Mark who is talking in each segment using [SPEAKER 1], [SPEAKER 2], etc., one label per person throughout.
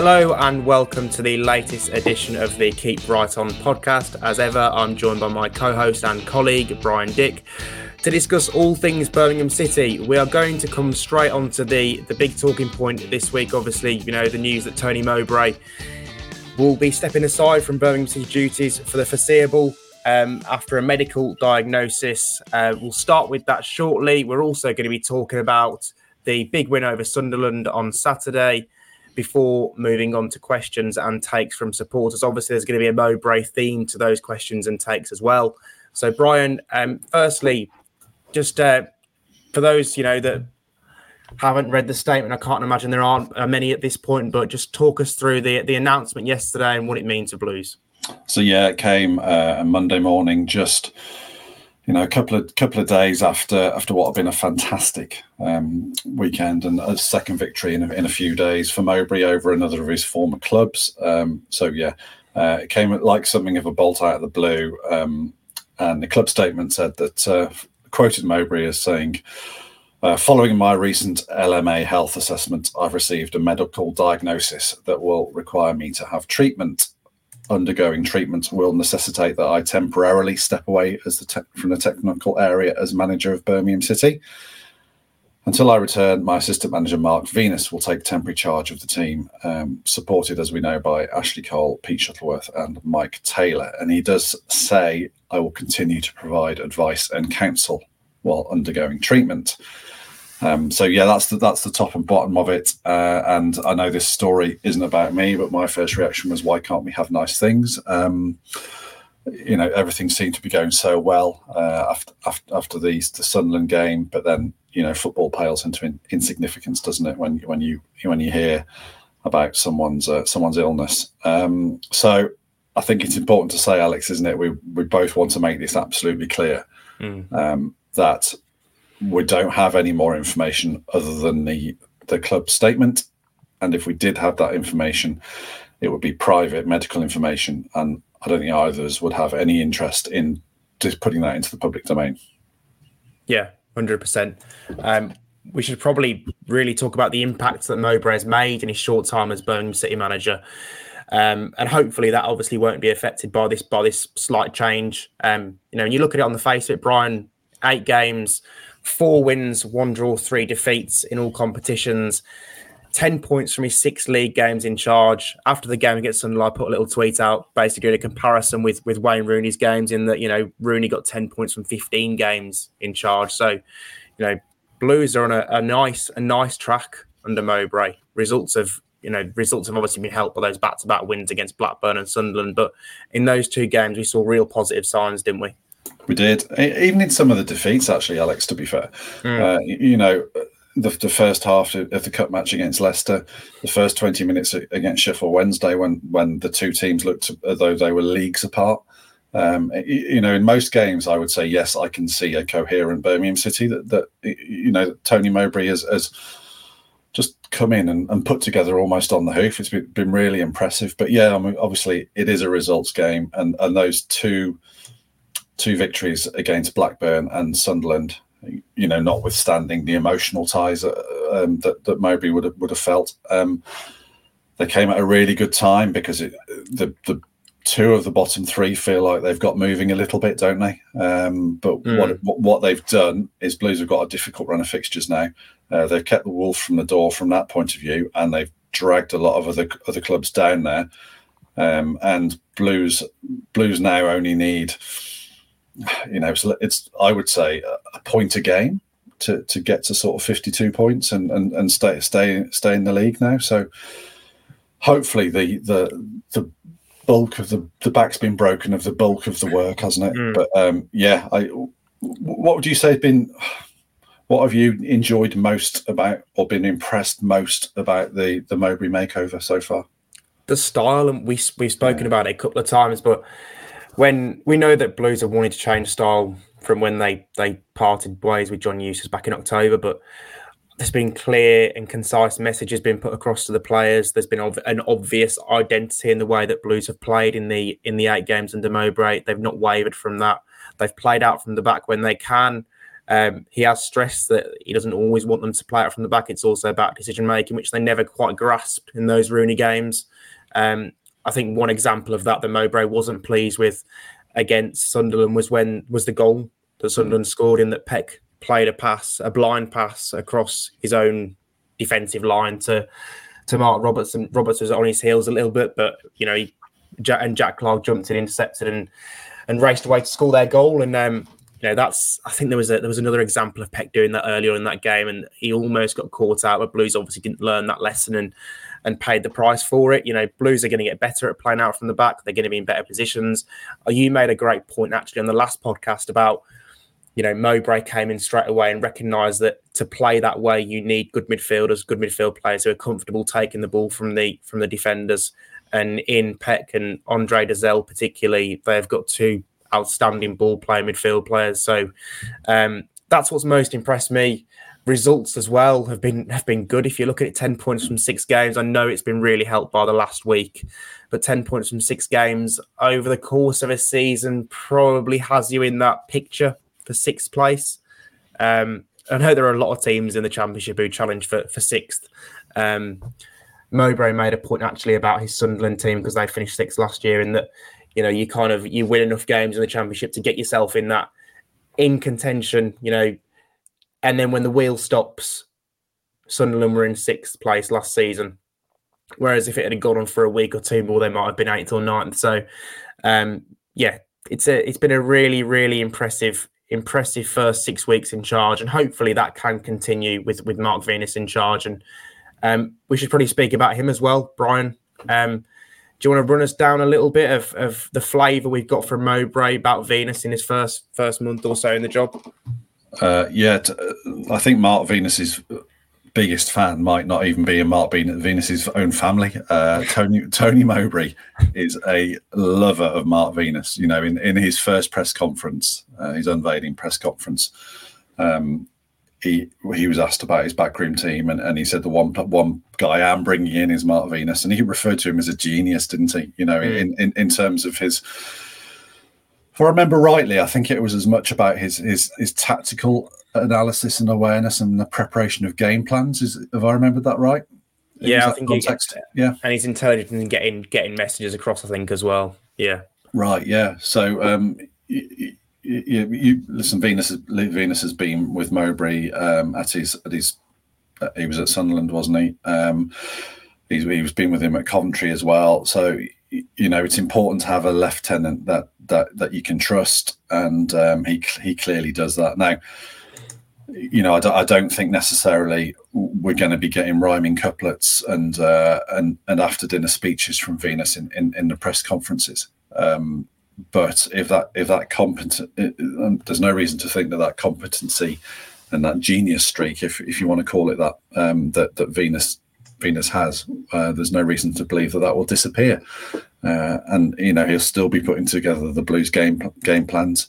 [SPEAKER 1] Hello and welcome to the latest edition of the Keep Right On podcast. As ever, I'm joined by my co host and colleague, Brian Dick, to discuss all things Birmingham City. We are going to come straight on to the, the big talking point this week. Obviously, you know, the news that Tony Mowbray will be stepping aside from Birmingham City duties for the foreseeable. Um, after a medical diagnosis. Uh, we'll start with that shortly. We're also going to be talking about the big win over Sunderland on Saturday before moving on to questions and takes from supporters. Obviously, there's going to be a Mowbray theme to those questions and takes as well. So, Brian, um, firstly, just uh, for those you know that haven't read the statement, I can't imagine there aren't uh, many at this point. But just talk us through the the announcement yesterday and what it means to Blues.
[SPEAKER 2] So yeah, it came uh, Monday morning, just you know, a couple of couple of days after after what had been a fantastic um, weekend and a second victory in a, in a few days for Mowbray over another of his former clubs. Um, so yeah, uh, it came like something of a bolt out of the blue. Um, and the club statement said that uh, quoted Mowbray as saying. Uh, following my recent LMA health assessment, I've received a medical diagnosis that will require me to have treatment undergoing treatment will necessitate that I temporarily step away the te- from the technical area as manager of Birmingham City. Until I return, my assistant manager Mark Venus will take temporary charge of the team, um, supported as we know by Ashley Cole, Pete Shuttleworth, and Mike Taylor. And he does say, I will continue to provide advice and counsel while undergoing treatment. Um, so yeah, that's the that's the top and bottom of it. Uh, and I know this story isn't about me, but my first reaction was, why can't we have nice things? Um, you know, everything seemed to be going so well uh, after, after after the the Sunderland game, but then you know, football pales into in, insignificance, doesn't it? When when you when you hear about someone's uh, someone's illness. Um, so I think it's important to say, Alex, isn't it? We we both want to make this absolutely clear mm. that we don't have any more information other than the the club statement. And if we did have that information, it would be private medical information. And I don't think either of us would have any interest in just putting that into the public domain.
[SPEAKER 1] Yeah, hundred um, percent. We should probably really talk about the impact that Mowbray has made in his short time as Birmingham City manager. Um, and hopefully that obviously won't be affected by this by this slight change. Um, you know, when you look at it on the face of it, Brian, eight games, four wins, one draw, three defeats in all competitions. 10 points from his six league games in charge. After the game against Sunderland, I put a little tweet out basically in a comparison with, with Wayne Rooney's games in that, you know, Rooney got 10 points from 15 games in charge. So, you know, Blues are on a, a nice, a nice track under Mowbray. Results have, you know, results have obviously been helped by those back to back wins against Blackburn and Sunderland. But in those two games, we saw real positive signs, didn't we?
[SPEAKER 2] We did, even in some of the defeats. Actually, Alex, to be fair, mm. uh, you know, the, the, first half of the cup match against Leicester, the first twenty minutes against Sheffield Wednesday, when when the two teams looked as though they were leagues apart. Um, you know, in most games, I would say yes, I can see a coherent Birmingham City that that you know Tony Mowbray has, has just come in and, and, put together almost on the hoof. It's been, been really impressive. But yeah, I mean, obviously it is a results game, and and those two two victories against Blackburn and Sunderland. You know, notwithstanding the emotional ties uh, um, that that Mowbray would have, would have felt, um, they came at a really good time because it, the the two of the bottom three feel like they've got moving a little bit, don't they? Um, but mm. what, what, what they've done is Blues have got a difficult run of fixtures now. Uh, they've kept the wolf from the door from that point of view, and they've dragged a lot of other other clubs down there. Um, and Blues Blues now only need you know, it's, it's I would say a point a game to to get to sort of 52 points and and, and stay stay stay in the league now. So hopefully the the the bulk of the the back's been broken of the bulk of the work, hasn't it? Mm. But um, yeah, I what would you say has been what have you enjoyed most about or been impressed most about the the Mowbray makeover so far?
[SPEAKER 1] The style, and we we've spoken yeah. about it a couple of times, but when we know that Blues have wanted to change style from when they they parted ways with John Eustace back in October, but there's been clear and concise messages being put across to the players. There's been an obvious identity in the way that Blues have played in the in the eight games under Mowbray. They've not wavered from that. They've played out from the back when they can. Um, he has stressed that he doesn't always want them to play out from the back. It's also about decision making, which they never quite grasped in those Rooney games. Um, I think one example of that that Mowbray wasn't pleased with against Sunderland was when was the goal that Sunderland scored in that Paik played a pass, a blind pass across his own defensive line to to Mark Robertson. Roberts was on his heels a little bit, but you know, he, and Jack Clarke jumped in, intercepted, and and raced away to score their goal. And um, you know, that's I think there was a, there was another example of Paik doing that earlier in that game, and he almost got caught out. But Blues obviously didn't learn that lesson and and paid the price for it. You know, Blues are going to get better at playing out from the back. They're going to be in better positions. Uh, you made a great point actually on the last podcast about you know, Mowbray came in straight away and recognised that to play that way, you need good midfielders, good midfield players who are comfortable taking the ball from the from the defenders. And in Paik and Andre Dozzell particularly, they've got two outstanding ball playing midfield players. So um, that's what's most impressed me. Results as well have been have been good. If you look at it, ten points from six games. I know it's been really helped by the last week, but ten points from six games over the course of a season probably has you in that picture for sixth place. Um, I know there are a lot of teams in the championship who challenge for, for sixth. Um, Mowbray made a point actually about his Sunderland team because they finished sixth last year, and that you know you kind of you win enough games in the championship to get yourself in that in contention, you know, and then when the wheel stops, Sunderland were in sixth place last season. Whereas if it had gone on for a week or two more, they might have been eighth or ninth. So, um, yeah, it's a it's been a really really impressive impressive first six weeks in charge, and hopefully that can continue with with Mark Venus in charge. And um, we should probably speak about him as well, Brian. Um, do you want to run us down a little bit of, of the flavour we've got from Mowbray about Venus in his first first month or so in the job?
[SPEAKER 2] Uh, yeah, t- uh, I think Mark Venus's biggest fan might not even be in Mark Venus's own family. Uh, Tony Tony Mowbray is a lover of Mark Venus. You know, in, in his first press conference, uh, his unveiling press conference, um, he he was asked about his backroom team, and, and he said the one one guy I'm bringing in is Mark Venus, and he referred to him as a genius, didn't he? You know, mm. in, in in terms of his. If I remember rightly, I think it was as much about his his his tactical analysis and awareness and the preparation of game plans. Is have I remembered that right?
[SPEAKER 1] Yeah, I think context. He, yeah, and he's intelligent in getting getting messages across. I think as well. Yeah.
[SPEAKER 2] Right. Yeah. So, um, you, you, you listen. Venus Venus has been with Mowbray um, at his at his. Uh, he was at Sunderland, wasn't he? Um, he's he was been with him at Coventry as well. So you know it's important to have a lieutenant that that that you can trust, and um, he he clearly does that now you know, I don't, I don't think necessarily we're going to be getting rhyming couplets and uh, and and after dinner speeches from Venus in, in, in the press conferences. Um, but if that if that competent, um, there's no reason to think that that competency and that genius streak, if if you want to call it that, um, that that Venus Venus has, uh, there's no reason to believe that that will disappear. Uh, and you know, he'll still be putting together the Blues game game plans.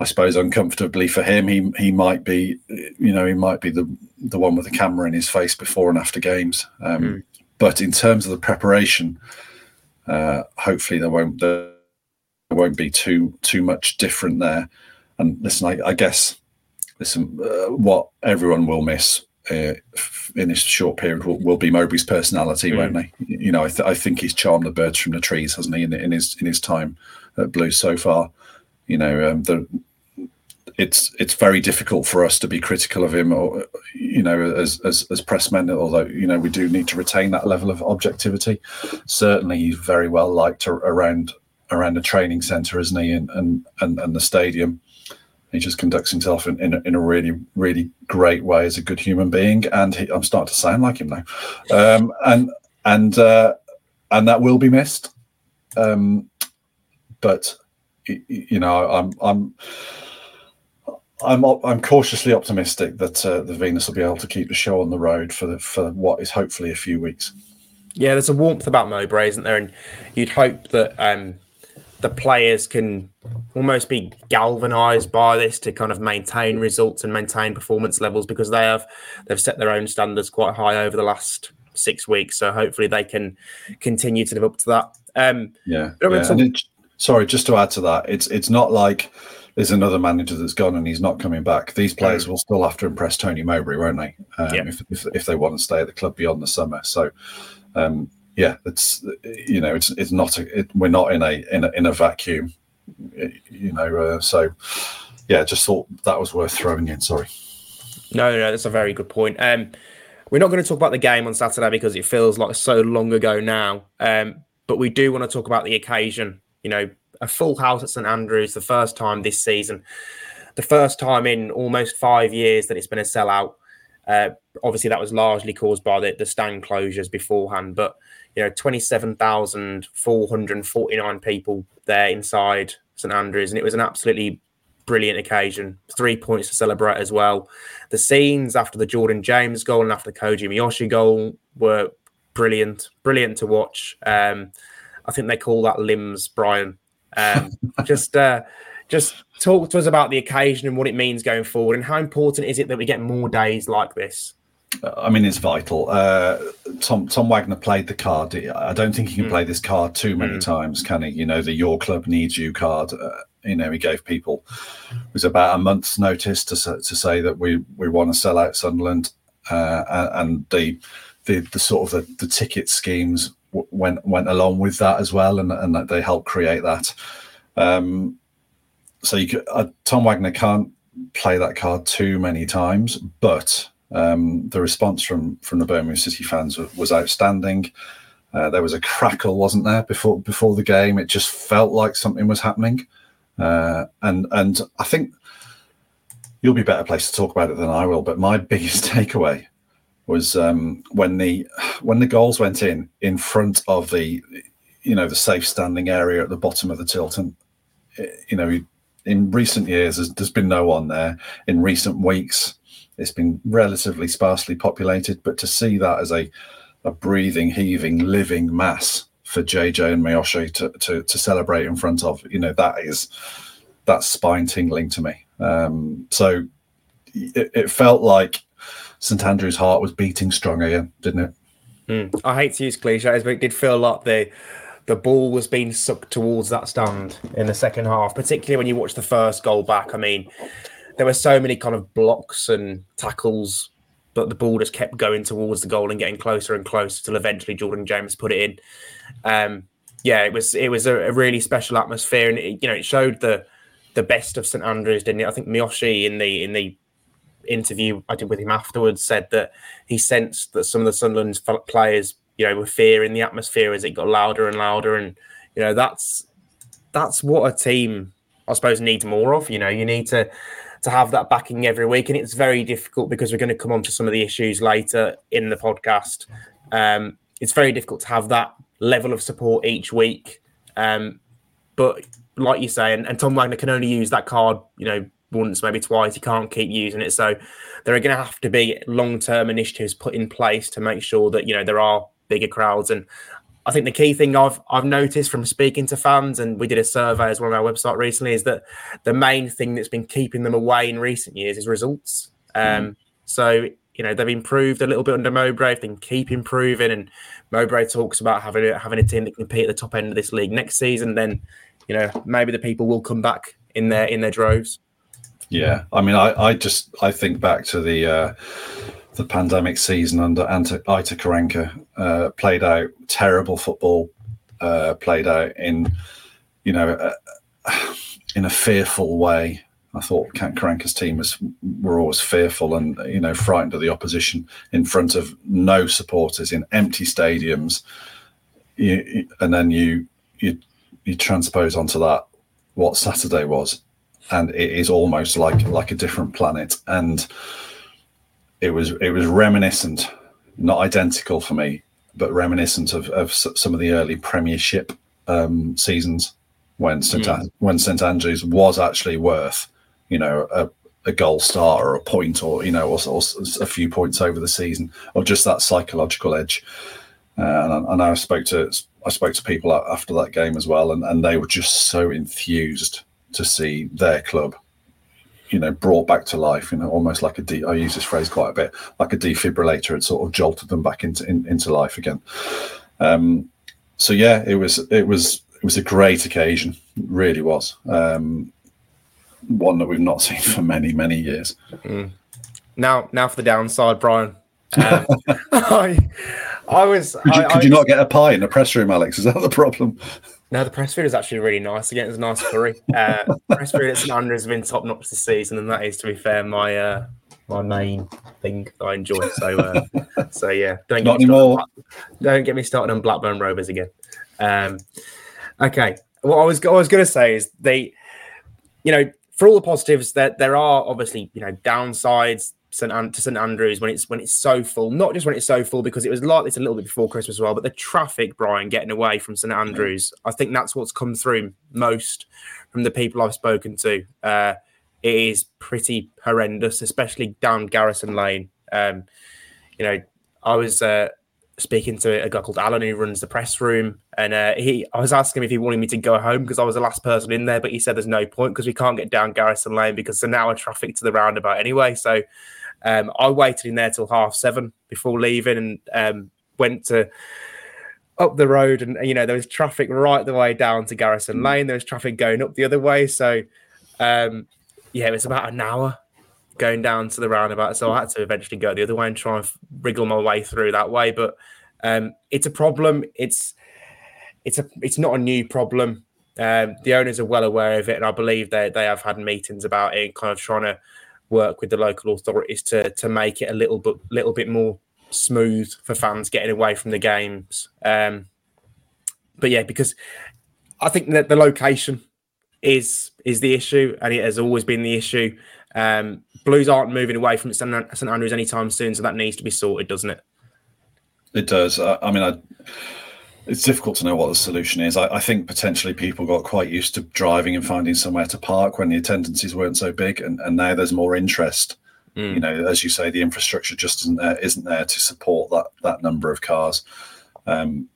[SPEAKER 2] I suppose uncomfortably for him, he he might be, you know, he might be the the one with the camera in his face before and after games. Um, mm. But in terms of the preparation, uh, hopefully there won't there won't be too too much different there. And listen, I, I guess listen, uh, what everyone will miss uh, in this short period will, will be Mowbray's personality, mm. won't they? You know, I, th- I, think he's charmed the birds from the trees, hasn't he, in, in his in his time at Blues so far? You know, um, the, it's it's very difficult for us to be critical of him, or you know, as as as pressmen. Although you know, we do need to retain that level of objectivity. Certainly, he's very well liked around around the training centre, isn't he? And and and, and the stadium. He just conducts himself in, in a, in, a, really, really great way as a good human being, and he, I'm starting to sound like him now. Um, and and uh, and that will be missed. Um, but you know, I'm I'm I'm I'm cautiously optimistic that uh, the Venus will be able to keep the show on the road for the, for what is hopefully a few weeks.
[SPEAKER 1] Yeah, there's a warmth about Mowbray, isn't there? And you'd hope that um, the players can almost be galvanised by this to kind of maintain results and maintain performance levels because they have they've set their own standards quite high over the last six weeks. So hopefully they can continue to live up to that. Um,
[SPEAKER 2] yeah, yeah. It, sorry, just to add to that, it's it's not like there's another manager that's gone and he's not coming back. These players will still have to impress Tony Mowbray, won't they? Um, yeah. if, if, if they want to stay at the club beyond the summer. So, um, yeah, it's you know, it's it's not a, it, we're not in a in a in a vacuum, you know. Uh, so, yeah, just thought that was worth throwing in. Sorry.
[SPEAKER 1] No, no, that's a very good point. Um, we're not going to talk about the game on Saturday because it feels like so long ago now. Um, but we do want to talk about the occasion. You know, a full house at St Andrews, the first time this season, the first time in almost five years that it's been a sellout. Uh, obviously, that was largely caused by the, the stand closures beforehand, but you know, 27,449 people there inside St Andrews, and it was an absolutely brilliant occasion. Three points to celebrate as well. The scenes after the Jordan James goal and after the Koji Miyoshi goal were brilliant, brilliant to watch. Um, I think they call that limbs, Brian. Um, just, uh, just talk to us about the occasion and what it means going forward, and how important is it that we get more days like this?
[SPEAKER 2] I mean, it's vital. Uh, Tom Tom Wagner played the card. I don't think he can mm. play this card too many mm. times, can he? You know, the Your Club Needs You card. Uh, you know, he gave people it was about a month's notice to to say that we we want to sell out Sunderland, uh, and the the the sort of the, the ticket schemes went went along with that as well, and and that they helped create that. Um, so you could, uh, Tom Wagner can't play that card too many times, but um, the response from from the Birmingham City fans was, outstanding. Uh, there was a crackle, wasn't there, before before the game? It just felt like something was happening, uh, and and I think you'll be better placed to talk about it than I will. But my biggest takeaway was um, when the when the goals went in in front of the you know the safe standing area at the bottom of the Tilton. Eh, you know, in recent years, there's, there's been no one there. In recent weeks, it's been relatively sparsely populated. But to see that as a a breathing, heaving, living mass for JJ and Miyoshi to, to, to celebrate in front of, you know, that is that's spine tingling to me. Um, so it, it felt like St Andrew's heart was beating strong again, didn't it?
[SPEAKER 1] Mm. I hate to use cliches, but it did feel like the the ball was being sucked towards that stand in the second half, particularly when you watch the first goal back. I mean, there were so many kind of blocks and tackles, but the ball just kept going towards the goal and getting closer and closer till eventually Jordan James put it in. Um, yeah, it was it was a, a really special atmosphere, and it, you know it showed the the best of St Andrews, didn't it? I think Miyoshi in the in the interview I did with him afterwards said that he sensed that some of the Sunderland players, you know, were fearing the atmosphere as it got louder and louder, and you know that's that's what a team I suppose needs more of. You know, you need to to have that backing every week, and it's very difficult because we're going to come on to some of the issues later in the podcast. Um, it's very difficult to have that level of support each week, um, but like you say, and, and Tom Wagner can only use that card, you know, once, maybe twice. He can't keep using it. So there are going to have to be long term initiatives put in place to make sure that, you know, there are bigger crowds. And I think the key thing I've I've noticed from speaking to fans, and we did a survey as well on our website recently, is that the main thing that's been keeping them away in recent years is results. Um, mm. So you know they've improved a little bit under Mowbray. If they can keep improving, and Mowbray talks about having a, having a team that can compete at the top end of this league next season. Then you know maybe the people will come back in their in their droves.
[SPEAKER 2] Yeah, I mean, I, I just I think back to the uh, the pandemic season under Anta, Aitor Karanka, uh, played out terrible football, uh, played out in you know uh, in a fearful way. I thought Karanka's team was were always fearful and you know frightened of the opposition in front of no supporters in empty stadiums, you, and then you you you transpose onto that what Saturday was and it is almost like like a different planet. And it was it was reminiscent, not identical for me, but reminiscent of, of some of the early Premiership um, seasons when St mm. when St Andrews was actually worth, you know, a, a goal star or a point or you know or, or, a few points over the season or just that psychological edge. Uh, and, and I spoke to I spoke to people after that game as well, and, and they were just so enthused to see their club, you know, brought back to life. You know, almost like a de- I use this phrase quite a bit, like a defibrillator had sort of jolted them back into in, into life again. Um, so yeah, it was it was it was a great occasion, it really was. Um, one that we've not seen for many many years.
[SPEAKER 1] Mm. Now, now for the downside, Brian. Um, I, I was.
[SPEAKER 2] Could you,
[SPEAKER 1] I,
[SPEAKER 2] could you not get a pie in the press room, Alex? Is that the problem?
[SPEAKER 1] No, the press food is actually really nice. Again, it's a nice curry. Uh, press food at St Andrews have been top notch this season, and that is, to be fair, my uh, my main thing that I enjoy. So, uh, so yeah, don't
[SPEAKER 2] Not
[SPEAKER 1] get me
[SPEAKER 2] anymore.
[SPEAKER 1] started- Don't get me started on Blackburn Rovers again. Um, okay, what I was what I was going to say is they, you know, for all the positives, that there are obviously you know downsides. St. An- to St Andrews when it's when it's so full, not just when it's so full because it was like this a little bit before Christmas as well, but the traffic, Brian, getting away from St Andrews, I think that's what's come through most from the people I've spoken to. Uh, it is pretty horrendous, especially down Garrison Lane. Um, you know, I was uh, speaking to a guy called Alan who runs the press room, and uh, he I was asking him if he wanted me to go home because I was the last person in there, but he said there's no point because we can't get down Garrison Lane because there's an hour traffic to the roundabout anyway. So um, I waited in there till half seven before leaving and um, went to up the road, and you know there was traffic right the way down to Garrison Lane. There was traffic going up the other way, so um, yeah, it was about an hour going down to the roundabout. So I had to eventually go the other way and try and wriggle my way through that way. But um, it's a problem. It's it's a it's not a new problem. Um, the owners are well aware of it, and I believe they they have had meetings about it, kind of trying to work with the local authorities to to make it a little bit little bit more smooth for fans getting away from the games. Um, but yeah, because I think that the location is is the issue, and it has always been the issue. Um, Blues aren't moving away from St Andrews anytime soon, so that needs to be sorted, doesn't it?
[SPEAKER 2] It does. I, I mean, I, it's difficult to know what the solution is. I, I think potentially people got quite used to driving and finding somewhere to park when the attendances weren't so big, and, and now there's more interest. You know, as you say, the infrastructure just isn't there, isn't there to support that that number of cars. Um,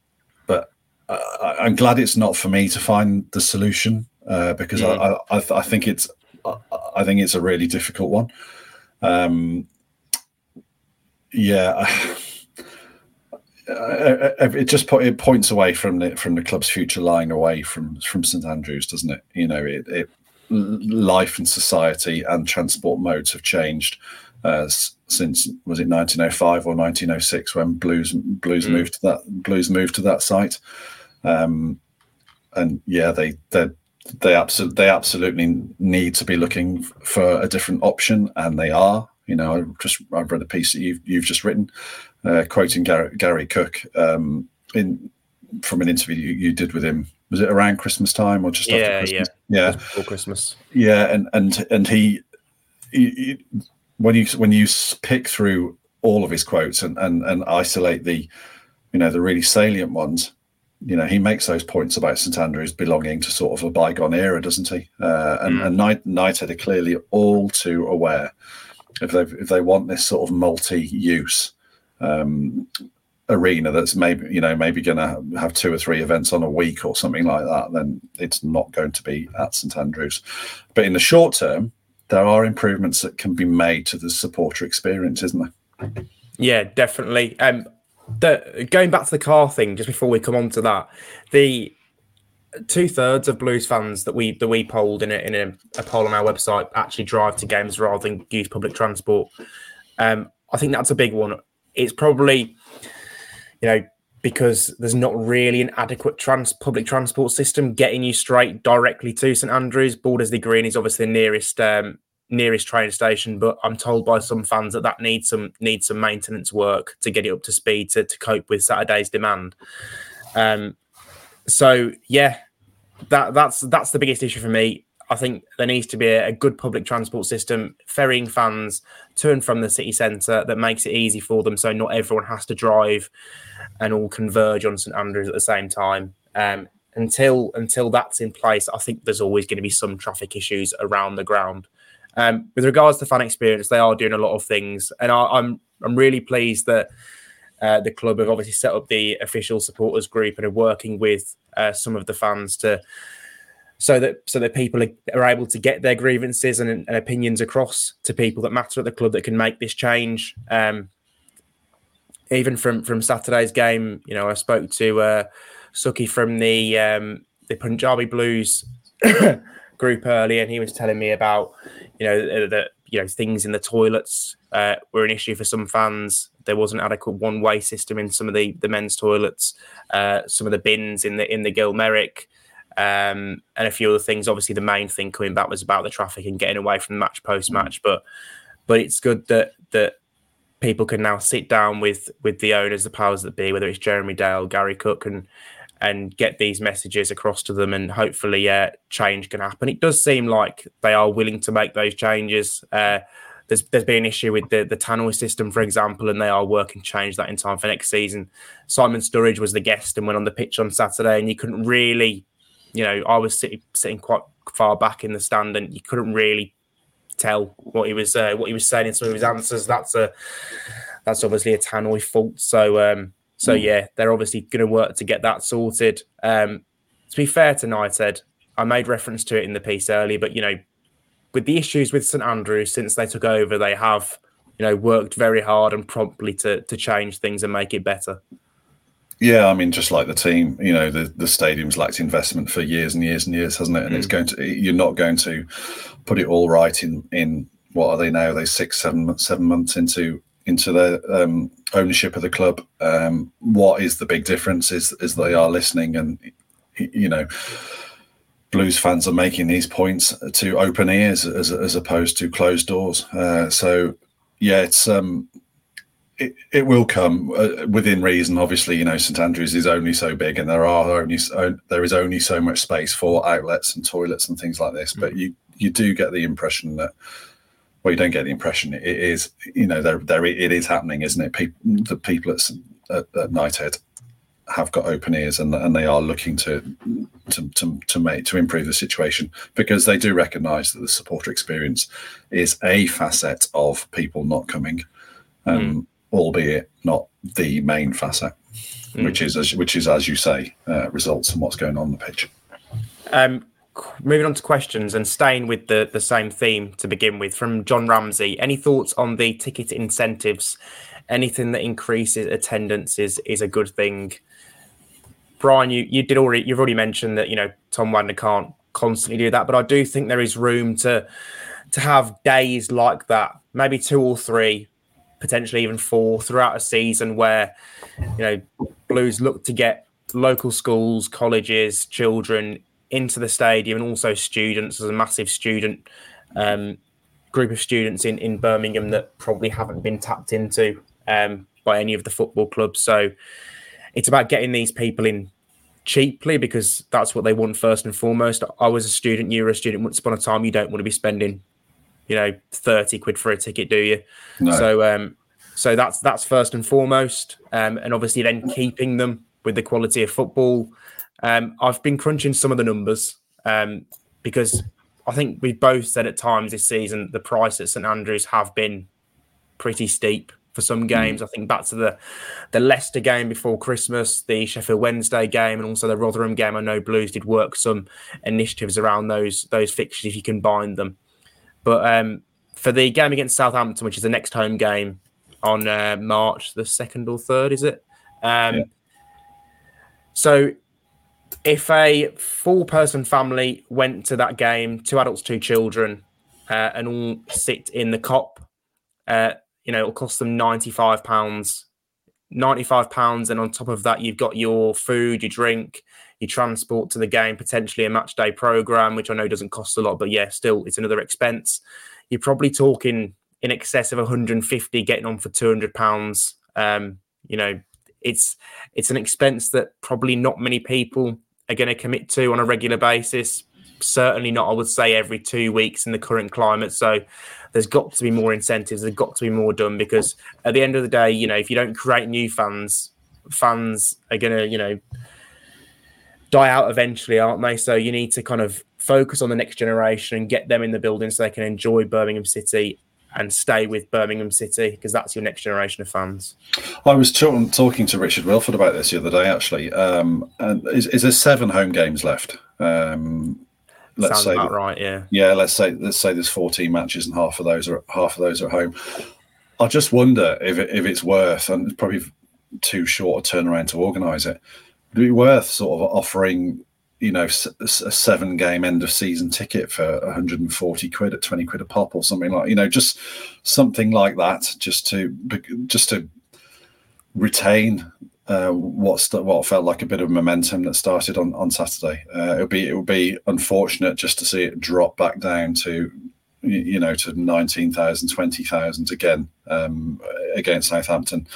[SPEAKER 2] but I, I'm glad it's not for me to find the solution uh, because I, I, I, I think it's I think it's a really difficult one. Um, yeah. Uh, it just po- it points away from the from the club's future lying away from from St Andrews, doesn't it? You know, it, it life and society and transport modes have changed uh, since was it 1905 or 1906 when Blues Blues
[SPEAKER 1] Mm.
[SPEAKER 2] moved to that Blues moved to that site, um, and yeah, they they they absolutely they absolutely need to be looking for a different option, and they are. You know, I just I've read a piece that you've you've just written, uh, quoting Garry, Garry Cook um, in from an interview you, you did with him. Was it around Christmas time or just
[SPEAKER 1] Yeah,
[SPEAKER 2] after Christmas? Yeah,
[SPEAKER 1] Just before Christmas.
[SPEAKER 2] yeah, and and and he, he, he- when you when you pick through all of his quotes and and and isolate the, you know, the really salient ones, you know, he makes those points about St Andrews belonging to sort of a bygone era, doesn't he? Uh, and
[SPEAKER 1] Mm.
[SPEAKER 2] and Knight, Knighthead are clearly all too aware if they if they want this sort of multi-use um, arena that's maybe you know maybe going to have two or three events on a week or something like that, then it's not going to be at St Andrews. But in the short term, there are improvements that can be made to the supporter experience, isn't there?
[SPEAKER 1] Yeah, definitely. Um, the going back to the car thing, just before we come on to that, the two thirds of Blues fans that we that we polled in a in a, a poll on our website actually drive to games rather than use public transport. Um, I think that's a big one. It's probably, you know, because there's not really an adequate trans public transport system getting you straight directly to St Andrews. Bordesley Green is obviously the nearest um, nearest train station, but I'm told by some fans that that needs some needs some maintenance work to get it up to speed to, to cope with Saturday's demand. Um, so yeah, that that's that's the biggest issue for me. I think there needs to be a, good public transport system, ferrying fans to and from the city centre that makes it easy for them, so not everyone has to drive and all converge on St Andrews at the same time. Um, until until that's in place, I think there's always going to be some traffic issues around the ground. Um, with regards to fan experience, they are doing a lot of things, and I, I'm I'm really pleased that uh, the club have obviously set up the official supporters group and are working with uh, some of the fans to so that so that people are, able to get their grievances and, and opinions across to people that matter at the club that can make this change. Um, even from from Saturday's game, you know, I spoke to uh, Suki from the um, the Punjabi Blues group earlier, and he was telling me about you know that you know things in the toilets uh, were an issue for some fans. There wasn't adequate one way system in some of the the men's toilets, uh, some of the bins in the in the Gil Merrick. Um, and a few other things. Obviously, the main thing coming back was about the traffic and getting away from the match post match. But but it's good that that people can now sit down with with the owners, the powers that be, whether it's Jeremy Dale, Garry Cook, and and get these messages across to them, and hopefully, uh, change can happen. It does seem like they are willing to make those changes. Uh, there's there's been an issue with the the tannoy system, for example, and they are working to change that in time for next season. Simon Sturridge was the guest and went on the pitch on Saturday, and you couldn't really, you know, I was sitting sitting quite far back in the stand, and you couldn't really tell what he was uh, what he was saying in some of his answers. That's a that's obviously a tannoy fault. So um, so mm. yeah, they're obviously going to work to get that sorted. Um, to be fair to United, I made reference to it in the piece earlier, but you know, with the issues with St Andrews since they took over, they have you know worked very hard and promptly to to change things and make it better.
[SPEAKER 2] Yeah, I mean, just like the team, you know, the, the stadium's lacked investment for years and years and years, hasn't it? And mm. it's going to, you're not going to put it all right in, in what are they now? They six, seven, seven months into into their um, ownership of the club. Um, what is the big difference is is they are listening, and you know, Blues fans are making these points to open ears as as opposed to closed doors. Uh, so yeah, it's um, it, it will come uh, within reason. Obviously, you know St Andrews is only so big, and there are only there is only so much space for outlets and toilets and things like this. Mm-hmm. But you you do get the impression that well, you don't get the impression it is you know there there it is happening, isn't it? People the people at, at, at Knighthead have got open ears and, and they are looking to, to to to make to improve the situation because they do recognise that the supporter experience is a facet of people not coming. Um, mm albeit not the main facet, mm. which is as which is as you say, uh, results and what's going on, on the pitch.
[SPEAKER 1] Um, moving on to questions and staying with the the same theme to begin with, from John Ramsey. Any thoughts on the ticket incentives? Anything that increases attendance is is a good thing. Brian, you, you did already you've already mentioned that you know Tom Wagner can't constantly do that, but I do think there is room to to have days like that, maybe two or three potentially even four throughout a season where you know Blues look to get local schools, colleges, children into the stadium, and also students. There's a massive student um, group of students in in Birmingham that probably haven't been tapped into um, by any of the football clubs. So it's about getting these people in cheaply because that's what they want first and foremost. I was a student, you were a student once upon a time. You don't want to be spending you know, 30 quid for a ticket, do you? No. So um so that's that's first and foremost. Um, and obviously then keeping them with the quality of football. Um, I've been crunching some of the numbers um, because I think we've both said at times this season the price at St Andrews have been pretty steep for some mm. games. Mm. I think back to the the Leicester game before Christmas, the Sheffield Wednesday game, and also the Rotherham game. I know Blues did work some initiatives around those those fixtures if you combine them. But um, for the game against Southampton, which is the next home game on uh, March the second or third, is it? Um, yeah. So, if a four-person family went to that game, two adults, two children, uh, and all sit in the Kop, uh, you know, it'll cost them ninety-five pounds. Ninety-five pounds, and on top of that, you've got your food, your drink, your transport to the game, potentially a match day program, which I know doesn't cost a lot, but yeah, still it's another expense. You're probably talking in excess of 150 getting on for 200 pounds. Um, you know, it's it's an expense that probably not many people are going to commit to on a regular basis. Certainly not, I would say, every two weeks in the current climate. So there's got to be more incentives. There's got to be more done because at the end of the day, you know, if you don't create new fans, fans are going to, you know, die out eventually, aren't they? So you need to kind of focus on the next generation and get them in the building so they can enjoy Birmingham City and stay with Birmingham City because that's your next generation of fans.
[SPEAKER 2] I was t- talking to Richard Wilford about this the other day, actually. Um, and is, is there seven home games left? Um,
[SPEAKER 1] let's Sounds say right, yeah.
[SPEAKER 2] Yeah, let's say let's say there's 14 matches and half of those are half of those are at home. I just wonder if it, if it's worth and it's probably too short a turnaround to organise it would be worth sort of offering you know, a seven game end of season ticket for 140 quid at 20 quid a pop or something like, you know, just something like that, just to just to retain uh, what's what felt like a bit of momentum that started on on Saturday. Uh, it would be it would be unfortunate just to see it drop back down to you know to 19,000, 20,000 again um, against Southampton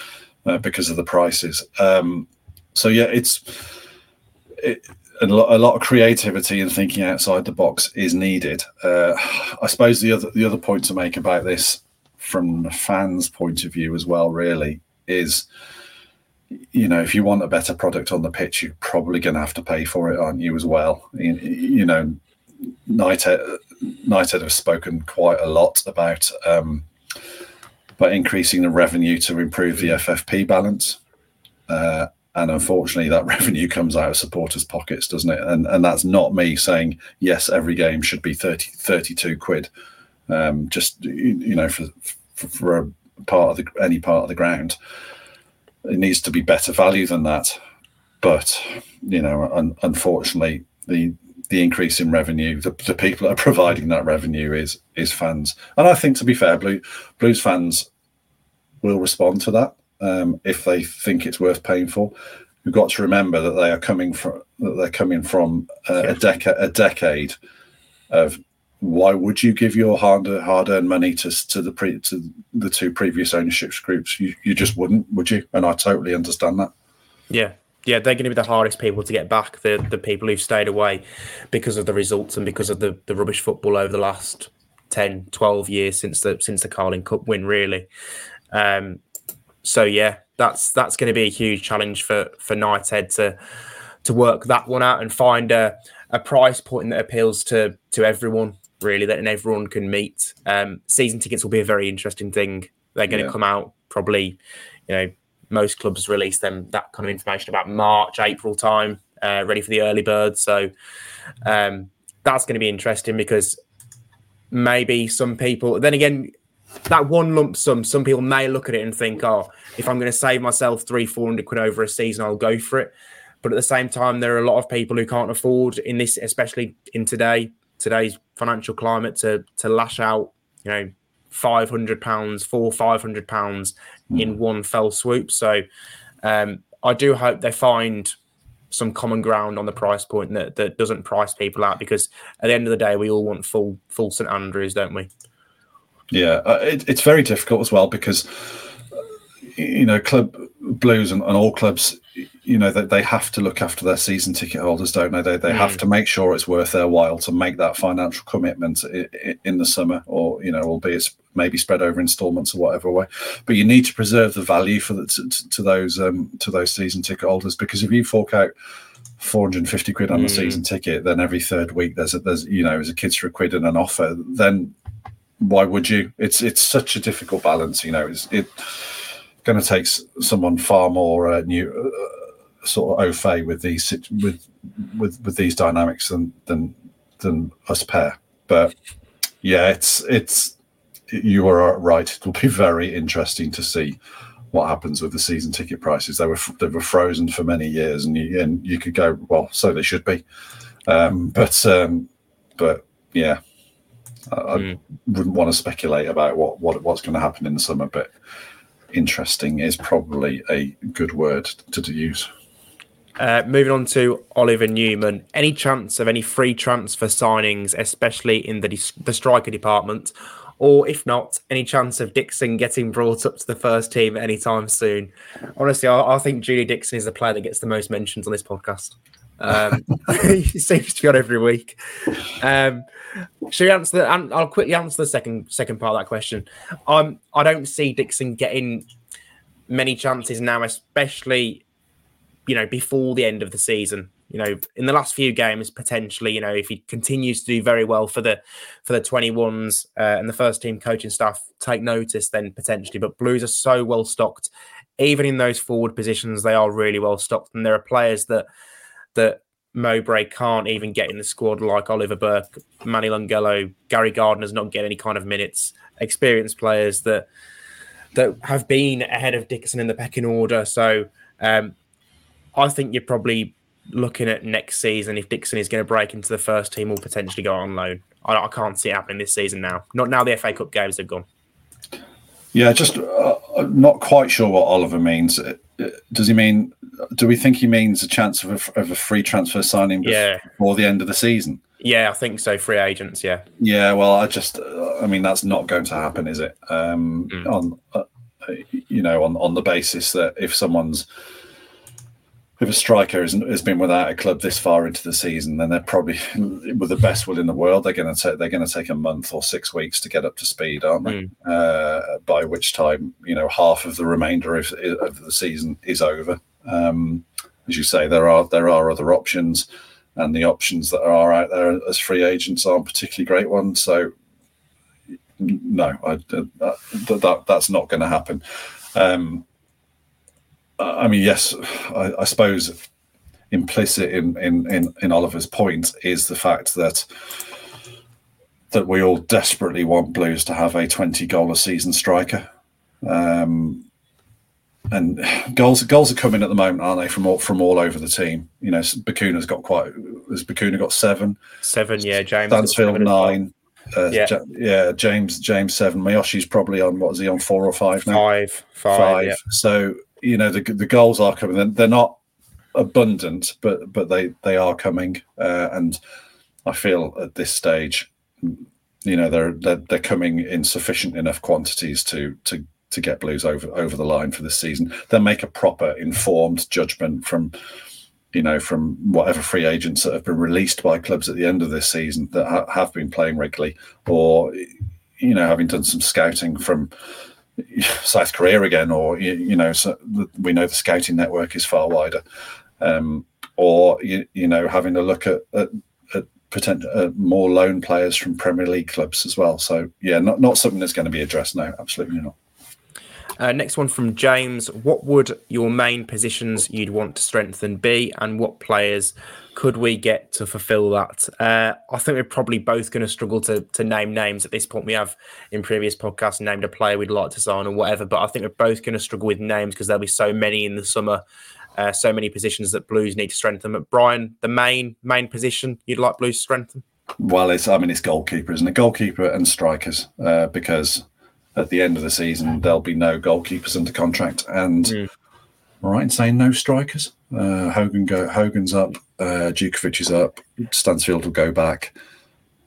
[SPEAKER 2] uh, because of the prices. Um, so yeah, it's it, a lot, a lot of creativity and thinking outside the box is needed. Uh, I suppose the other the other point to make about this, from the fans' point of view as well, really is, you know, if you want a better product on the pitch, you're probably going to have to pay for it, aren't you? As well, you, you know, Knighthead, Knighthead have spoken quite a lot about um, about increasing the revenue to improve the FFP balance. Uh, and unfortunately that revenue comes out of supporters pockets doesn't it? And and that's not me saying yes every game should be 30 32 quid. Um, just you know for, for, for a part of the any part of the ground it needs to be better value than that. But you know un, unfortunately the the increase in revenue the, the people that are providing that revenue is is fans. And i think to be fair blue blues fans will respond to that um, if they think it's worth paying for. You've got to remember that they are coming from that they're coming from uh, a decade a decade of why would you give your hard hard earned money to to the pre to the two previous ownership groups? You you just wouldn't, would you? And I totally understand that.
[SPEAKER 1] Yeah, yeah, they're going to be the hardest people to get back. The the people who've stayed away because of the results and because of the, the rubbish football over the last 10, 12 years since the since the Carling Cup win, really. Um, so yeah, that's that's going to be a huge challenge for for Knighthead to to work that one out and find a, a price point that appeals to to everyone really that everyone can meet. Um, season tickets will be a very interesting thing. They're going yeah. to come out probably, you know, most clubs release them that kind of information about March, April time, uh, ready for the early birds. So um, that's going to be interesting because maybe some people. Then again, that one lump sum, some people may look at it and think, oh, if I'm going to save myself three, four hundred quid over a season, I'll go for it. But at the same time, there are a lot of people who can't afford in this, especially in today, today's financial climate, to to lash out, you know, five hundred pounds, four, five hundred pounds mm. in one fell swoop. So um, I do hope they find some common ground on the price point that, that doesn't price people out because at the end of the day, we all want full full St Andrews, don't we?
[SPEAKER 2] Yeah, uh, it, it's very difficult as well because you know club blues and, and all clubs you know they, they have to look after their season ticket holders don't they they, they mm. have to make sure it's worth their while to make that financial commitment in, in the summer or you know albeit maybe spread over installments or whatever way but you need to preserve the value for the, to, to those um, to those season ticket holders because if you fork out 450 quid on mm. a season ticket then every third week there's a there's you know there's a kids for a quid and an offer then why would you? It's it's such a difficult balance. You know, it's it going to take someone far more uh, new, uh, sort of au fait with these with with with these dynamics than than than us pair. But yeah, it's it's you are right. It will be very interesting to see what happens with the season ticket prices. They were they were frozen for many years, and you and you could go well, so they should be. Um, but um, but yeah, I, mm. wouldn't want to speculate about what, what what's going to happen in the summer, but interesting is probably a good word to use.
[SPEAKER 1] Uh, moving on to Oliver Newman. Any chance of any free transfer signings, especially in the the striker department, or if not, any chance of Dixon getting brought up to the first team anytime soon? Honestly, I, I think Julie Dixon is the player that gets the most mentions on this podcast. Um, he seems to be on every week. Um, should we answer the? I'll quickly answer the second second part of that question. Um, I don't see Dixon getting many chances now, especially you know before the end of the season. You know, in the last few games, potentially, you know, if he continues to do very well for the for the twenty ones uh, and the first team coaching staff take notice, then potentially. But Blues are so well stocked, even in those forward positions, they are really well stocked, and there are players that that Mowbray can't even get in the squad like Oliver Burke, Manny Longelo, Gary Gardner's not getting any kind of minutes. Experienced players that that have been ahead of Dickinson in the pecking order. So um, I think you're probably looking at next season, if Dixon is going to break into the first team or potentially go on loan, I, I can't see it happening this season now. Not now the FA Cup games have gone.
[SPEAKER 2] Yeah, just uh, not quite sure what Oliver means. Does he mean? Do we think he means a chance of a, of a free transfer signing before
[SPEAKER 1] Yeah.
[SPEAKER 2] the end of the season?
[SPEAKER 1] Yeah, I think so. Free agents, yeah.
[SPEAKER 2] Yeah, well, I just, I mean, that's not going to happen, is it? Um,
[SPEAKER 1] Mm.
[SPEAKER 2] On, uh, you know, on on the basis that if someone's if a striker has, has been without a club this far into the season, then they're probably with the best will in the world. They're going to take they're going to take a month or six weeks to get up to speed, aren't they? Uh, by which time, you know, half of the remainder of, of the season is over. Um, as you say, there are there are other options, and the options that are out there as free agents aren't particularly great ones. So, no, I, that, that that's not going to happen. Um, I mean, yes, I, I suppose implicit in, in in in Oliver's point is the fact that that we all desperately want Blues to have a twenty goal a season striker. Um, and goals goals are coming at the moment, aren't they? From all from all over the team. You know, Bacuna's got quite. Has Bakuna got seven?
[SPEAKER 1] Seven, yeah. James
[SPEAKER 2] Stansfield
[SPEAKER 1] seven as well.
[SPEAKER 2] nine. Uh,
[SPEAKER 1] Yeah.
[SPEAKER 2] ja- yeah, James James seven. Miyoshi's probably on what is he on four or five now?
[SPEAKER 1] Five, five, yeah.
[SPEAKER 2] So you know the the goals are coming. They're, not abundant, but but they they are coming. Uh, and I feel at this stage, you know, they're they're, they're coming in sufficient enough quantities to to to get Blues over over the line for this season. Then make a proper informed judgment from. You know, from whatever free agents that have been released by clubs at the end of this season that ha- have been playing regularly, or you know, having done some scouting from South Korea again, or you, you know, so we know the scouting network is far wider, um, or you, you know, having a look at, at, at potent, uh, more loan players from Premier League clubs as well. So yeah, not not something that's going to be addressed No, Absolutely not.
[SPEAKER 1] Uh, next one from James. What would your main positions you'd want to strengthen be, and what players could we get to fulfill that? Uh, I think we're probably both going to struggle to to name names at this point. We have in previous podcasts named a player we'd like to sign or whatever, but I think we're both going to struggle with names because there'll be so many in the summer, uh, so many positions that Blues need to strengthen. But Brian, the main main position you'd like Blues to strengthen?
[SPEAKER 2] Well, it's I mean it's goalkeeper, isn't it? Goalkeeper and strikers, uh, because at the end of the season there'll be no goalkeepers under contract, and
[SPEAKER 1] Mm.
[SPEAKER 2] right in saying no strikers. Uh, Hogan go Hogan's up, uh, Jutkiewicz is up, Stansfield will go back.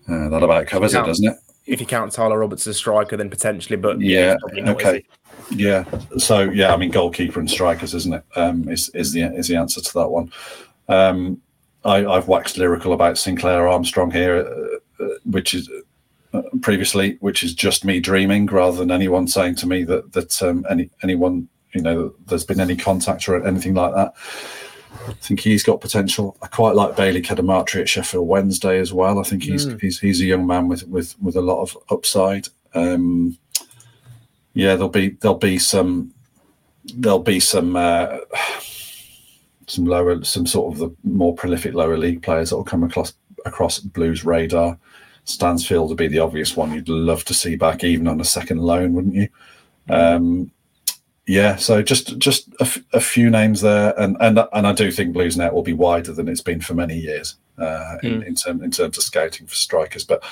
[SPEAKER 2] Uh, that about covers it, doesn't it?
[SPEAKER 1] If you count Tyler Roberts as a striker, then potentially, but
[SPEAKER 2] Yeah,
[SPEAKER 1] he's probably not,
[SPEAKER 2] okay. Yeah. So yeah, I mean goalkeeper and strikers, isn't it? Um, is is the is the answer to that one? Um, I, I've waxed lyrical about Sinclair Armstrong here, uh, uh, which is uh, previously, which is just me dreaming, rather than anyone saying to me that that um, any anyone you know there's been any contact or anything like that. I think he's got potential. I quite like Bailey Cadamarteri at Sheffield Wednesday as well. I think he's he's he's a young man with with with a lot of upside. Um, yeah, there'll be there'll be some there'll be some uh, some lower some sort of the more prolific lower league players that will come across across Blues radar. Stansfield would be the obvious one you'd love to see back, even on a second loan, wouldn't you? Um, yeah, so just just a, f- a few names there, and and and I do think Blues net will be wider than it's been for many years uh, in in, term, in terms of scouting for strikers. But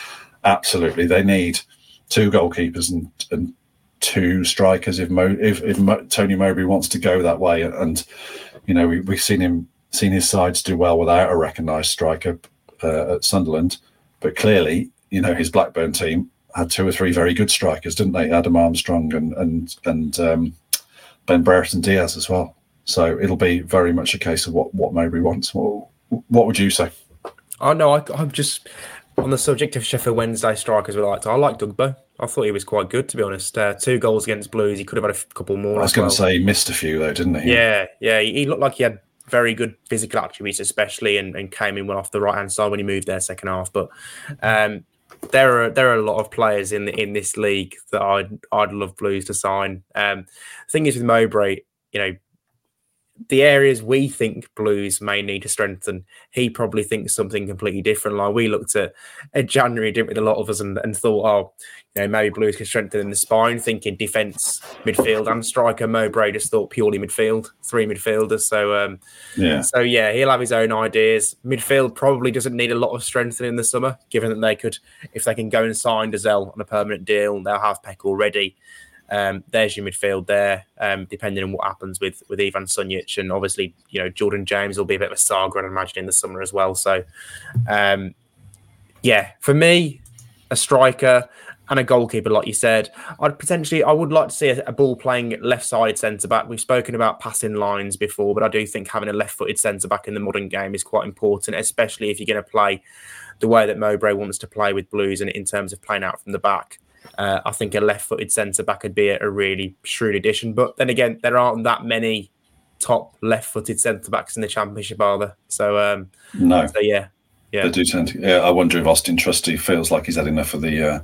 [SPEAKER 2] absolutely, they need two goalkeepers and and two strikers if Mo, if, if Mo, Tony Mowbray wants to go that way. And you know, we, we've seen him seen his sides do well without a recognised striker uh, at Sunderland, but clearly, you know, his Blackburn team had two or three very good strikers, didn't they? Adam Armstrong and and and um, Ben Brereton Diaz as well. So it'll be very much a case of what what Mowbray wants. What, what would you say?
[SPEAKER 1] Oh no, I, I'm just on the subject of Sheffield Wednesday strikers. We liked. I like Ugbo. I thought he was quite good, to be honest. Uh, two goals against Blues. He could have had a couple more.
[SPEAKER 2] I was
[SPEAKER 1] as
[SPEAKER 2] going
[SPEAKER 1] well.
[SPEAKER 2] to say he missed a few though, didn't he?
[SPEAKER 1] Yeah, yeah. He, he looked like he had very good physical attributes, especially, and, and came in well off the right hand side when he moved there second half. But um, there are there are a lot of players in the, in this league that I'd I'd love Blues to sign. Um, thing is with Mowbray, you know, the areas we think Blues may need to strengthen, he probably thinks something completely different. Like we looked at, at January, didn't with a lot of us, and, and thought, oh, you know, maybe Blues can strengthen in the spine, thinking defence, midfield, and striker. Mowbray just thought purely midfield, three midfielders. So, um, yeah, so yeah, he'll have his own ideas. Midfield probably doesn't need a lot of strengthening in the summer, given that they could, if they can go and sign Dozzell on a permanent deal, they'll have Paik already. Um, there's your midfield there, um, depending on what happens with with Ivan Sunjic, and obviously, you know, Jordan James will be a bit of a saga, I'd imagine, in the summer as well. So, um, yeah, for me, a striker and a goalkeeper, like you said, I'd potentially, I would like to see a, a ball playing left side centre back. We've spoken about passing lines before, but I do think having a left footed centre back in the modern game is quite important, especially if you're going to play the way that Mowbray wants to play with Blues and in terms of playing out from the back. Uh, I think a left-footed centre back would be a, a, really shrewd addition. But then again, there aren't that many top left-footed centre backs in the Championship, are there? So um,
[SPEAKER 2] no.
[SPEAKER 1] So yeah, yeah.
[SPEAKER 2] They do tend to. Yeah, I wonder if Austin Trusty feels like he's had enough of the uh,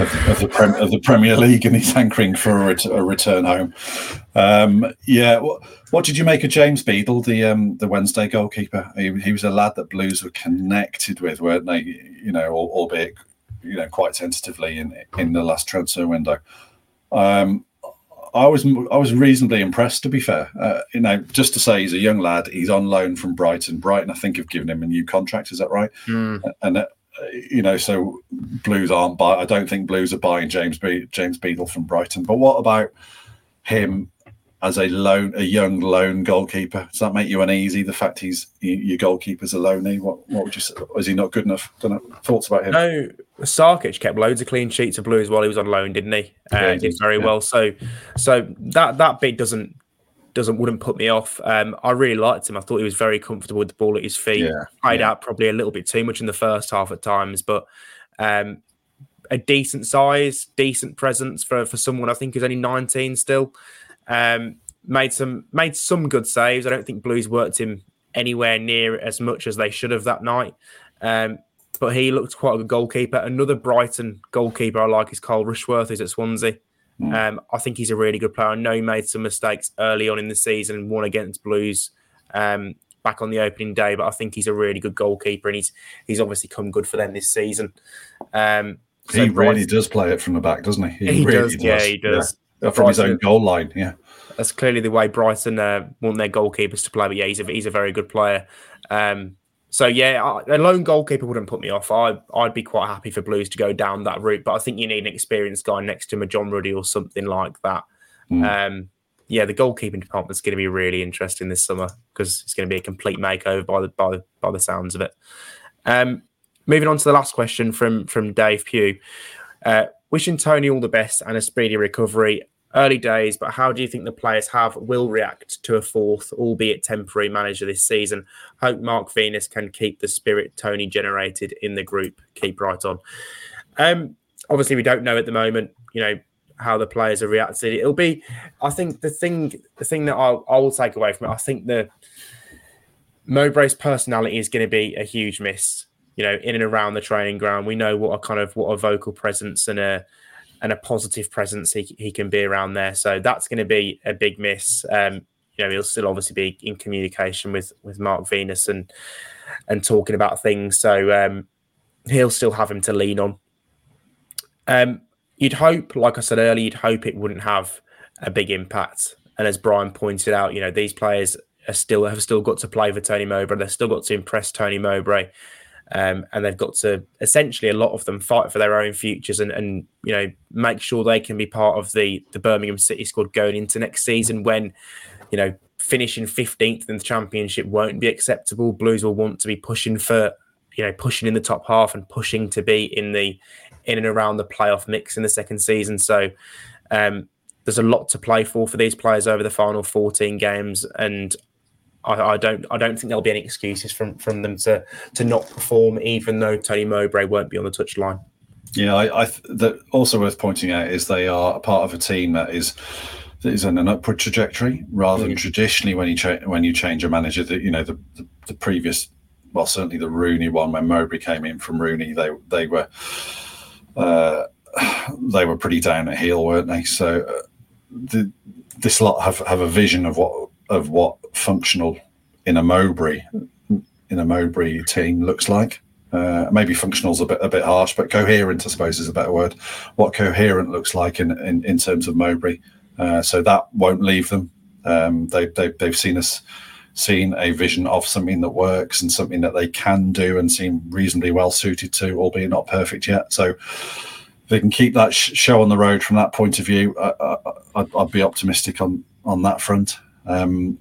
[SPEAKER 2] of, the, of, the Prem, of, the Premier League and he's hankering for a, ret- a return home. Um, yeah. What, what, did you make of James Beadle, the um, the Wednesday goalkeeper? He, he, was a lad that Blues were connected with, weren't they? You know, albeit you know quite tentatively in in the last transfer window. Um, I was I was reasonably impressed, to be fair. Uh, you know, just to say he's a young lad. He's on loan from Brighton. Brighton, I think, have given him a new contract. Is that right?
[SPEAKER 1] Mm.
[SPEAKER 2] And uh, you know, so Blues aren't. Buy, I don't think Blues are buying James Be- James Beadle from Brighton. But what about him as a loan, a young lone goalkeeper. Does that make you uneasy? The fact he's your goalkeeper's a loney. What, what would you say? Is he not good enough? Don't know. Thoughts about him?
[SPEAKER 1] No, Sarkic kept loads of clean sheets of Blues while he was on loan, didn't he? Uh, he did very yeah. well. So, so that that bit doesn't doesn't wouldn't put me off. Um, I really liked him. I thought he was very comfortable with the ball at his feet.
[SPEAKER 2] Yeah,
[SPEAKER 1] Played
[SPEAKER 2] yeah.
[SPEAKER 1] out probably a little bit too much in the first half at times, but um, a decent size, decent presence for for someone. I think who's only nineteen still. Um, made some made some good saves. I don't think Blues worked him anywhere near as much as they should have that night. Um, but he looked quite a good goalkeeper. Another Brighton goalkeeper I like is Carl Rushworth, who's at Swansea. Mm. Um, I think he's a really good player. I know he made some mistakes early on in the season won against Blues um, back on the opening day, but I think he's a really good goalkeeper and he's he's obviously come good for them this season. Um,
[SPEAKER 2] so he really does play it from the back, doesn't he?
[SPEAKER 1] He, he really does, does, Yeah, he does.
[SPEAKER 2] Yeah. From Brighton, his own goal line, yeah.
[SPEAKER 1] That's clearly the way Brighton uh, want their goalkeepers to play. But yeah, he's a, he's a very good player. Um, so yeah, a lone goalkeeper wouldn't put me off. I I'd be quite happy for Blues to go down that route, but I think you need an experienced guy next to him, a John Ruddy or something like that. Mm. Um, yeah, the goalkeeping department's going to be really interesting this summer because it's going to be a complete makeover by the by the, by the sounds of it. Um, moving on to the last question from from Dave Pugh. Uh, wishing Tony all the best and a speedy recovery early days, but how do you think the players have will react to a fourth, albeit temporary manager this season? Hope Mark Venus can keep the spirit Tony generated in the group. Keep right on. Um, obviously, we don't know at the moment, you know, how the players are reacting. It'll be, I think, the thing, the thing that I'll, I will take away from it. I think the Mowbray's personality is going to be a huge miss. You know, in and around the training ground, we know what a kind of what a vocal presence and a and a positive presence he, he can be around there. So that's going to be a big miss. Um, you know, he'll still obviously be in communication with with Mark Venus and and talking about things. So um, he'll still have him to lean on. Um, you'd hope, like I said earlier, you'd hope it wouldn't have a big impact. And as Brian pointed out, you know, these players are still have still got to play for Tony Mowbray. They've still got to impress Tony Mowbray. Um, and they've got to essentially a lot of them fight for their own futures and, and you know make sure they can be part of the the Birmingham City squad going into next season when you know finishing 15th in the championship won't be acceptable. Blues will want to be pushing for you know pushing in the top half and pushing to be in the in and around the playoff mix in the second season. So um, there's a lot to play for for these players over the final 14 games. And I, I, don't I don't think there'll be any excuses from from them to to not perform, even though Tony Mowbray won't be on the touchline.
[SPEAKER 2] Yeah, I, I that also worth pointing out is they are a part of a team that is that is on an upward trajectory rather than mm. traditionally when you cha- when you change a manager that you know the, the, the previous well certainly the Rooney one when Mowbray came in from Rooney they they were uh, they were pretty down at heel weren't they so uh, the, this lot have have a vision of what of what functional in a Mowbray in a Mowbray team looks like. Uh, maybe functional is a bit a bit harsh, but coherent, I suppose, is a better word. What coherent looks like in in, in terms of Mowbray, uh, so that won't leave them. Um, they, they they've seen us seen a vision of something that works and something that they can do and seem reasonably well suited to, albeit not perfect yet. So they can keep that sh- show on the road from that point of view. I, would be optimistic on on that front. Um,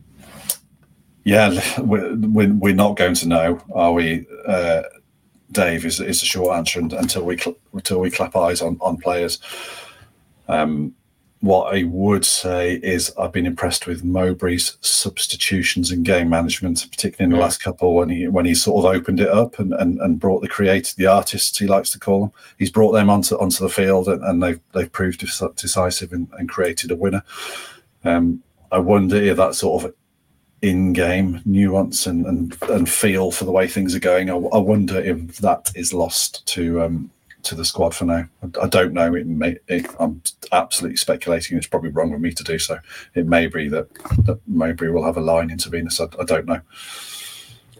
[SPEAKER 2] yeah, we're, we're not going to know, are we? Uh, Dave is is a short answer until we cl- until we clap eyes on on players. Um, what I would say is I've been impressed with Mowbray's substitutions and game management, particularly in the last couple when he when he sort of opened it up and, and, and brought the creators, the artists he likes to call them. He's brought them onto onto the field and, and they've they've proved decisive and, and created a winner. Um, I wonder if that sort of in-game nuance and, and, and feel for the way things are going. I, I wonder if that is lost to um, to the squad for now. I, I don't know. It may. It, I'm absolutely speculating. It's probably wrong of me to do so. It may be that that Mowbray will have a line into Venus. I, I don't know.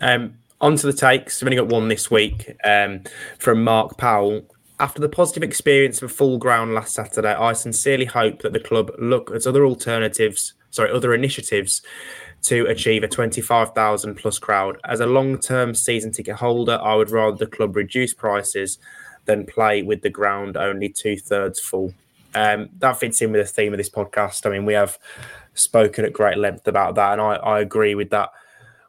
[SPEAKER 1] Um, on to the takes. We've only got one this week um, from Mark Powell. After the positive experience of full ground last Saturday, I sincerely hope that the club look at other alternatives, sorry, other initiatives to achieve a 25,000 plus crowd. As a long term season ticket holder, I would rather the club reduce prices than play with the ground only two thirds full. Um, that fits in with the theme of this podcast. I mean, we have spoken at great length about that, and I, I agree with that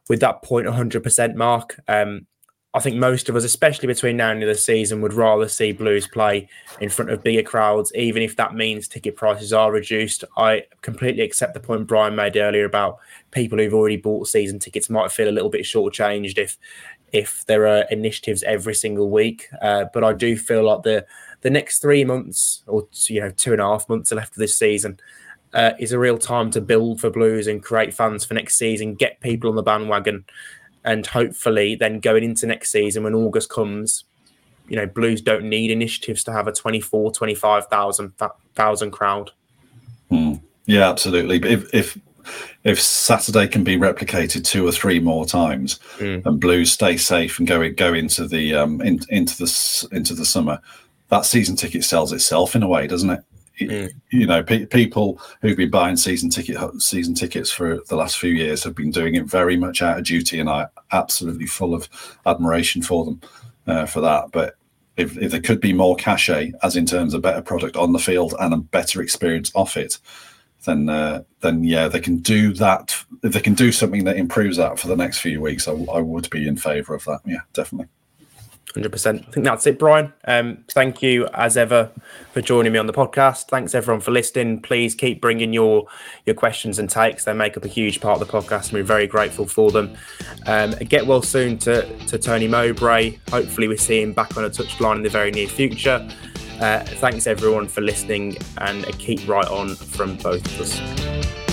[SPEAKER 1] with that point 100% mark. Um, I think most of us, especially between now and the, season, would rather see Blues play in front of bigger crowds, even if that means ticket prices are reduced. I completely accept the point Brian made earlier about people who've already bought season tickets might feel a little bit shortchanged if if there are initiatives every single week. Uh, but I do feel like the the next three months or you know two and a half months left of this season uh, is a real time to build for Blues and create fans for next season, get people on the bandwagon, and hopefully then going into next season when August comes. You know, Blues don't need initiatives to have a 24, 25,000 thousand crowd.
[SPEAKER 2] Hmm. Yeah, absolutely. But if, if if Saturday can be replicated two or three more times, mm. and Blues stay safe and go go into the um, in, into the into the summer, that season ticket sells itself in a way, doesn't it? Mm. You know, pe- people who've been buying season ticket season tickets for the last few years have been doing it very much out of duty, and I absolutely full of admiration for them uh, for that. But if, if there could be more cachet, as in terms of better product on the field and a better experience off it, then uh, then yeah, they can do that. If they can do something that improves that for the next few weeks, I, I would be in favour of that. Yeah, definitely.
[SPEAKER 1] Hundred percent. I think that's it, Brian. Um, thank you as ever for joining me on the podcast. Thanks everyone for listening. Please keep bringing your your questions and takes. They make up a huge part of the podcast, and we're very grateful for them. Um, get well soon to to Tony Mowbray. Hopefully, we see him back on a touchline in the very near future. Uh, thanks everyone for listening and keep right on from both of us.